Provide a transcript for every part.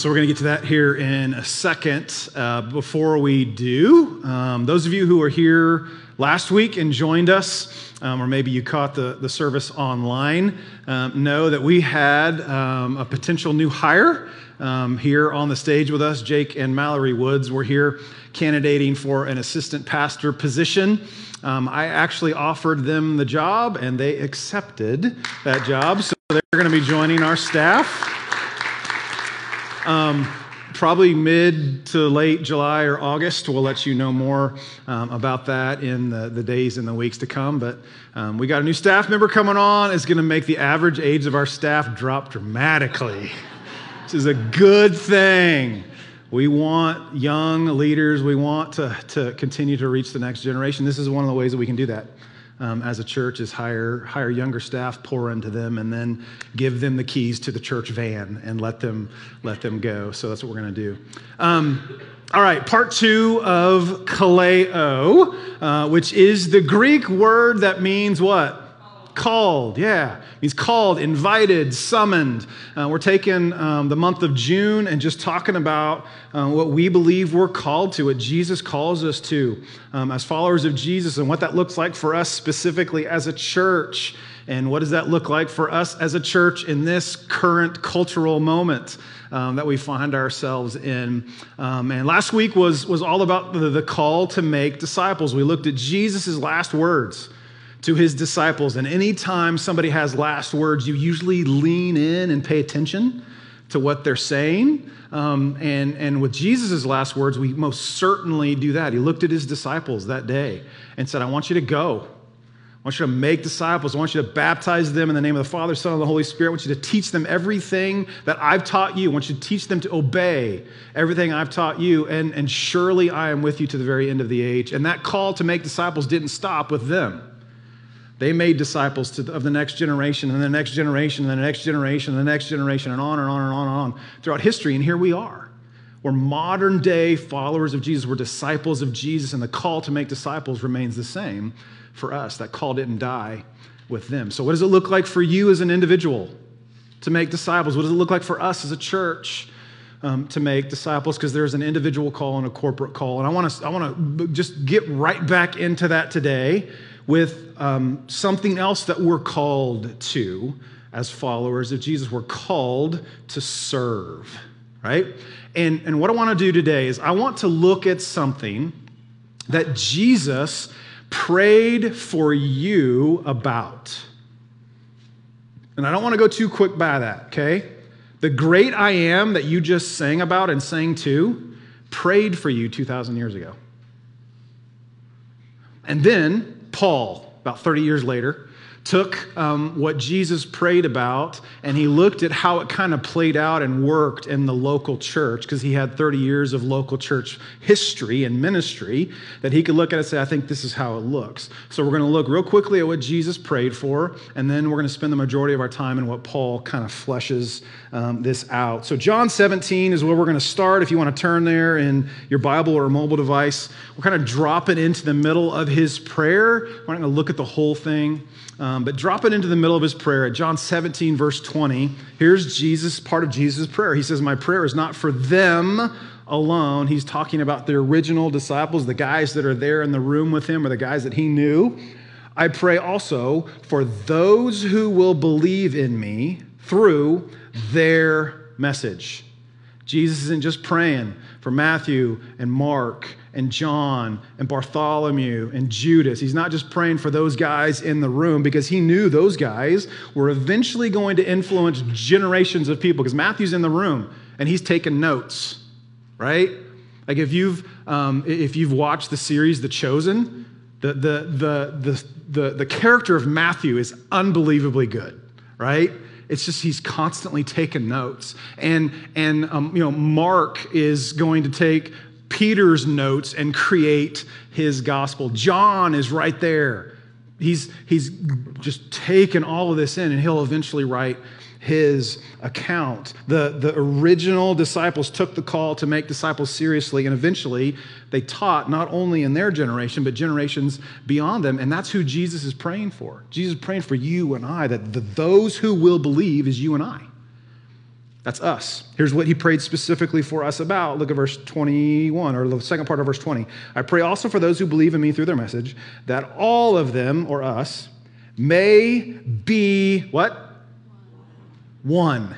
So we're going to get to that here in a second. Uh, before we do, um, those of you who were here last week and joined us, um, or maybe you caught the, the service online, um, know that we had um, a potential new hire um, here on the stage with us. Jake and Mallory Woods were here candidating for an assistant pastor position. Um, I actually offered them the job and they accepted that job. So they're going to be joining our staff. Um, probably mid to late July or August. We'll let you know more um, about that in the, the, days and the weeks to come. But um, we got a new staff member coming on. It's going to make the average age of our staff drop dramatically, which is a good thing. We want young leaders. We want to, to continue to reach the next generation. This is one of the ways that we can do that um, as a church is hire, hire younger staff, pour into them, and then give them the keys to the church van and let them, let them go. So that's what we're going to do. Um, all right, part two of kaleo, uh, which is the Greek word that means what? Called, yeah. He's called, invited, summoned. Uh, we're taking um, the month of June and just talking about uh, what we believe we're called to, what Jesus calls us to um, as followers of Jesus, and what that looks like for us specifically as a church. And what does that look like for us as a church in this current cultural moment? Um, that we find ourselves in. Um, and last week was, was all about the, the call to make disciples. We looked at Jesus' last words to his disciples. And anytime somebody has last words, you usually lean in and pay attention to what they're saying. Um, and, and with Jesus' last words, we most certainly do that. He looked at his disciples that day and said, I want you to go. I want you to make disciples. I want you to baptize them in the name of the Father, Son, and the Holy Spirit. I want you to teach them everything that I've taught you. I want you to teach them to obey everything I've taught you. And, and surely I am with you to the very end of the age. And that call to make disciples didn't stop with them. They made disciples to, of the next generation and the next generation and the next generation and the next generation and on and on and on and on throughout history. And here we are. We're modern day followers of Jesus. We're disciples of Jesus, and the call to make disciples remains the same for us. That call didn't die with them. So, what does it look like for you as an individual to make disciples? What does it look like for us as a church? Um, to make disciples because there's an individual call and a corporate call. And I want to I want to just get right back into that today with um, something else that we're called to as followers of Jesus. We're called to serve, right? And, and what I want to do today is I want to look at something that Jesus prayed for you about. And I don't want to go too quick by that, okay? The great I am that you just sang about and sang to prayed for you 2,000 years ago. And then Paul, about 30 years later, took um, what Jesus prayed about and he looked at how it kind of played out and worked in the local church because he had 30 years of local church history and ministry that he could look at and say, I think this is how it looks. So we're going to look real quickly at what Jesus prayed for and then we're going to spend the majority of our time in what Paul kind of fleshes um, this out. So John 17 is where we're going to start. If you want to turn there in your Bible or mobile device, we're kind of dropping into the middle of his prayer. We're not going to look at the whole thing. Um, Um, but drop it into the middle of his prayer at John 17, verse 20. Here's Jesus, part of Jesus' prayer. He says, My prayer is not for them alone. He's talking about the original disciples, the guys that are there in the room with him, or the guys that he knew. I pray also for those who will believe in me through their message. Jesus isn't just praying for Matthew and Mark and John and Bartholomew and Judas. He's not just praying for those guys in the room because he knew those guys were eventually going to influence generations of people because Matthew's in the room and he's taking notes, right? Like if you've, um, if you've watched the series The Chosen, the, the, the, the, the, the character of Matthew is unbelievably good, right? It's just he's constantly taking notes. And, and um, you know, Mark is going to take Peter's notes and create his gospel. John is right there. He's, he's just taken all of this in, and he'll eventually write his account. The, the original disciples took the call to make disciples seriously, and eventually they taught not only in their generation, but generations beyond them. And that's who Jesus is praying for. Jesus is praying for you and I, that the, those who will believe is you and I. That's us. Here's what he prayed specifically for us about. Look at verse 21, or the second part of verse 20. I pray also for those who believe in me through their message, that all of them, or us, may be what? One.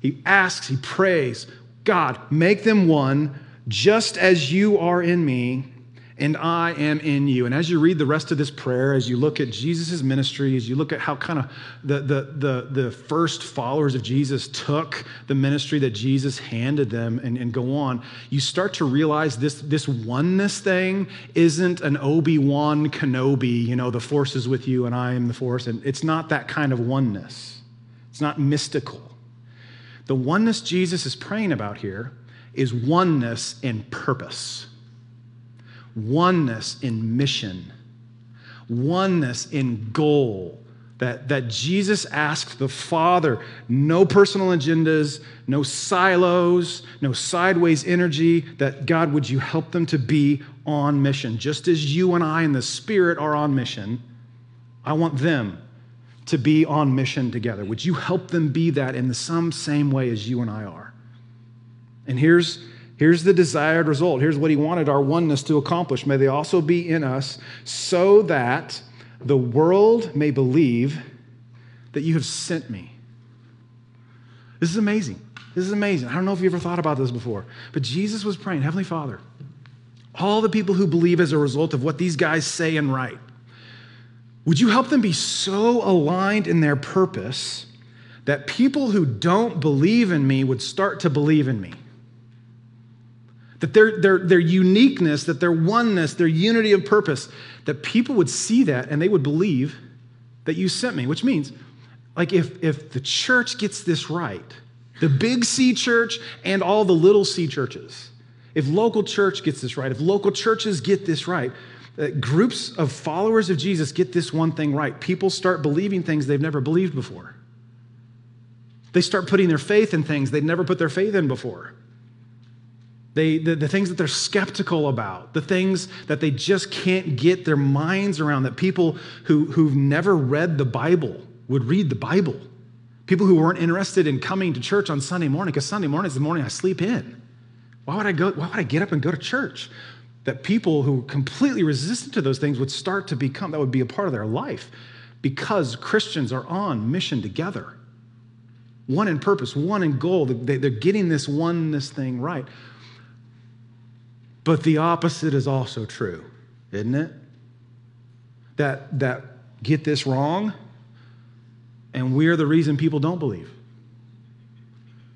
He asks, he prays, God, make them one, just as you are in me and I am in you. And as you read the rest of this prayer, as you look at Jesus' ministry, as you look at how kind of the, the, the, the, first followers of Jesus took the ministry that Jesus handed them and, and go on, you start to realize this, this oneness thing isn't an Obi-Wan Kenobi, you know, the force is with you and I am the force. And it's not that kind of oneness. It's not mystical. The oneness Jesus is praying about here is oneness in purpose oneness in mission, oneness in goal. That, that Jesus asked the Father no personal agendas, no silos, no sideways energy, that God, would you help them to be on mission? Just as you and I in the Spirit are on mission, I want them to be on mission together. Would you help them be that in the some same way as you and I are? And here's Here's the desired result. Here's what he wanted our oneness to accomplish. May they also be in us so that the world may believe that you have sent me. This is amazing. This is amazing. I don't know if you ever thought about this before, but Jesus was praying, Heavenly Father, all the people who believe as a result of what these guys say and write, would you help them be so aligned in their purpose that people who don't believe in me would start to believe in me? that their, their, their uniqueness, that their oneness, their unity of purpose, that people would see that and they would believe that you sent me, which means, like, if, if the church gets this right, the big C church and all the little C churches, if local church gets this right, if local churches get this right, uh, groups of followers of Jesus get this one thing right, people start believing things they've never believed before. They start putting their faith in things they'd never put their faith in before. They, the, the things that they're skeptical about, the things that they just can't get their minds around, that people who, who've never read the Bible would read the Bible. People who weren't interested in coming to church on Sunday morning, because Sunday morning is the morning I sleep in. Why would I go? Why would I get up and go to church? That people who were completely resistant to those things would start to become, that would be a part of their life because Christians are on mission together. One in purpose, one in goal. They're getting this oneness thing right. But the opposite is also true, isn't it? That, that get this wrong, and we're the reason people don't believe.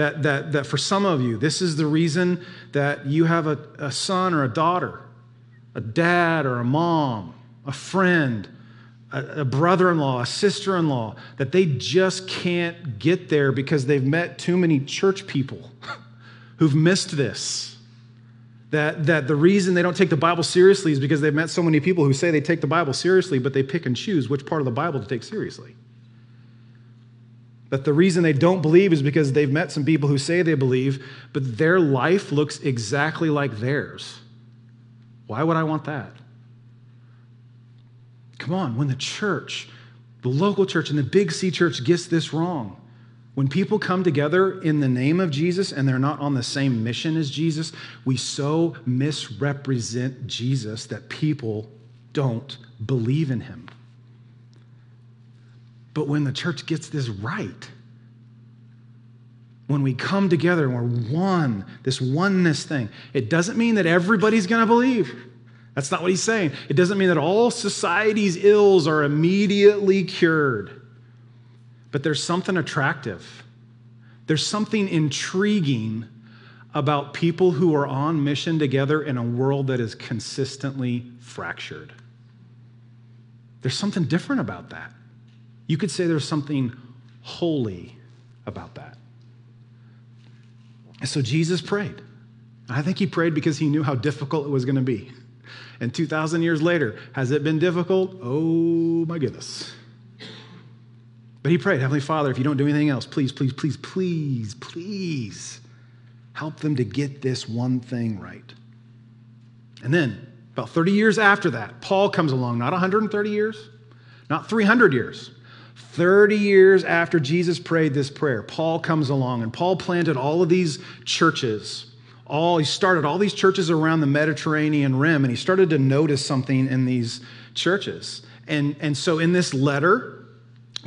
That, that, that for some of you, this is the reason that you have a, a son or a daughter, a dad or a mom, a friend, a, brother in law, a sister in law, that they just can't get there because they've met too many church people who've missed this that, that the reason they don't take the Bible seriously is because they've met so many people who say they take the Bible seriously, but they pick and choose which part of the Bible to take seriously. That the reason they don't believe is because they've met some people who say they believe, but their life looks exactly like theirs. Why would I want that? Come on, when the church, the local church and the big C church gets this wrong, when people come together in the name of Jesus and they're not on the same mission as Jesus, we so misrepresent Jesus that people don't believe in him. But when the church gets this right, when we come together and we're one, this oneness thing, it doesn't mean that everybody's going to believe. That's not what he's saying. It doesn't mean that all society's ills are immediately cured. But there's something attractive, there's something intriguing about people who are on mission together in a world that is consistently fractured. There's something different about that. You could say there's something holy about that. And so Jesus prayed. I think he prayed because he knew how difficult it was going to be. And 2,000 years later, has it been difficult? Oh my goodness. But he prayed, Heavenly Father, if you don't do anything else, please, please, please, please, please help them to get this one thing right. And then, about 30 years after that, Paul comes along, not 130 years, not 300 years, 30 years after Jesus prayed this prayer, Paul comes along and Paul planted all of these churches. All he started all these churches around the Mediterranean rim and he started to notice something in these churches. And, and so in this letter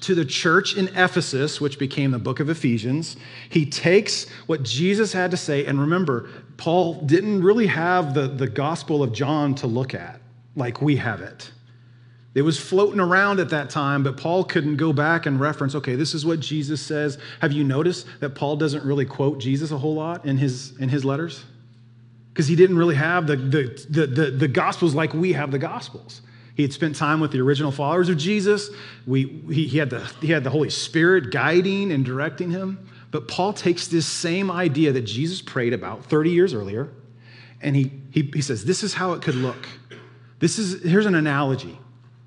to the church in Ephesus, which became the book of Ephesians, he takes what Jesus had to say. And remember, Paul didn't really have the, the Gospel of John to look at like we have it. It was floating around at that time, but Paul couldn't go back and reference, okay, this is what Jesus says. Have you noticed that Paul doesn't really quote Jesus a whole lot in his, in his letters? Because he didn't really have the, the, the, the, the Gospels like we have the Gospels. He had spent time with the original followers of Jesus. We, he, he, had the, he had the Holy Spirit guiding and directing him. But Paul takes this same idea that Jesus prayed about 30 years earlier, and he, he, he says, This is how it could look. This is, here's an analogy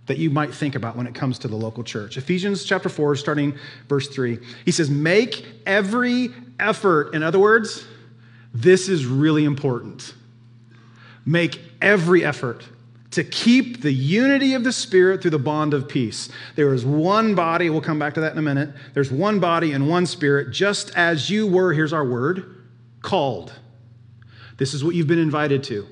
that you might think about when it comes to the local church. Ephesians chapter 4, starting verse 3. He says, Make every effort. In other words, this is really important. Make every effort to keep the unity of the Spirit through the bond of peace. There is one body, we'll come back to that in a minute. There's one body and one Spirit, just as you were, here's our word, called. This is what you've been invited to.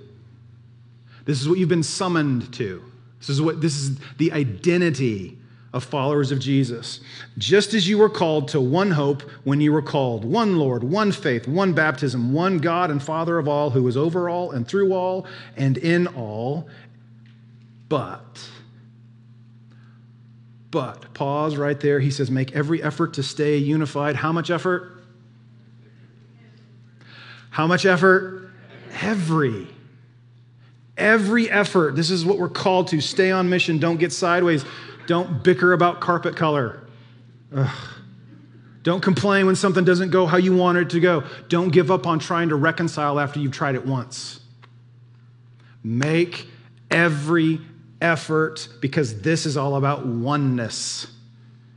This is what you've been summoned to. This is what this is the identity of followers of Jesus. Just as you were called to one hope when you were called, one Lord, one faith, one baptism, one God and Father of all, who is over all and through all and in all. But, but, pause right there. He says, make every effort to stay unified. How much effort? How much effort? Every. Every effort, this is what we're called to stay on mission, don't get sideways, don't bicker about carpet color. Ugh. Don't complain when something doesn't go how you want it to go. Don't give up on trying to reconcile after you've tried it once. Make every effort because this is all about oneness.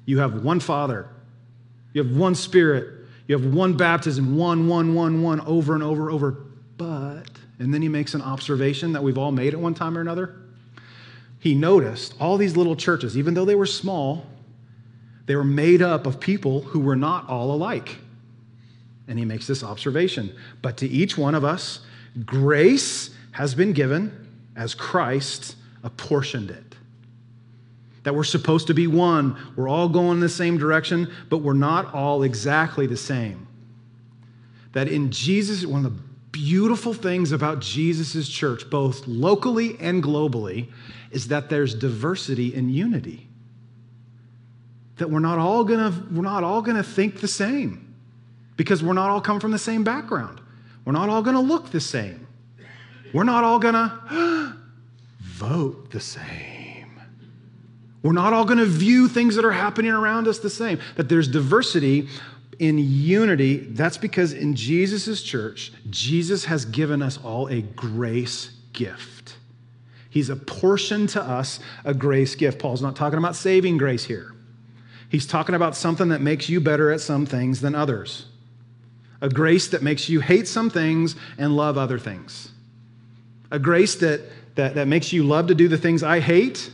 You have one Father, you have one Spirit, you have one baptism, one, one, one, one, over and over, over. But and then he makes an observation that we've all made at one time or another. He noticed all these little churches, even though they were small, they were made up of people who were not all alike. And he makes this observation. But to each one of us, grace has been given as Christ apportioned it. That we're supposed to be one. We're all going in the same direction, but we're not all exactly the same. That in Jesus, one of the beautiful things about Jesus' church, both locally and globally, is that there's diversity and unity. That we're not all gonna, we're not all gonna think the same because we're not all come from the same background. We're not all gonna look the same. We're not all gonna vote the same. We're not all gonna view things that are happening around us the same. That there's diversity in unity, that's because in Jesus' church, Jesus has given us all a grace gift. He's apportioned to us a grace gift. Paul's not talking about saving grace here. He's talking about something that makes you better at some things than others. A grace that makes you hate some things and love other things. A grace that, that, that makes you love to do the things I hate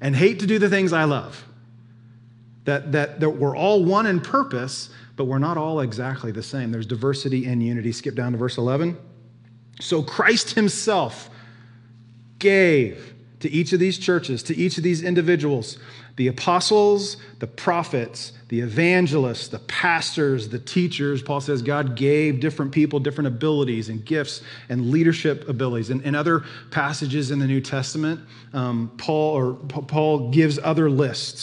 and hate to do the things I love. That, that, that we're all one in purpose, but we're not all exactly the same. There's diversity and unity. Skip down to verse 11. So Christ himself gave to each of these churches, to each of these individuals, the apostles, the prophets, the evangelists, the pastors, the teachers. Paul says God gave different people different abilities and gifts and leadership abilities. And in other passages in the New Testament, um, Paul or Paul gives other lists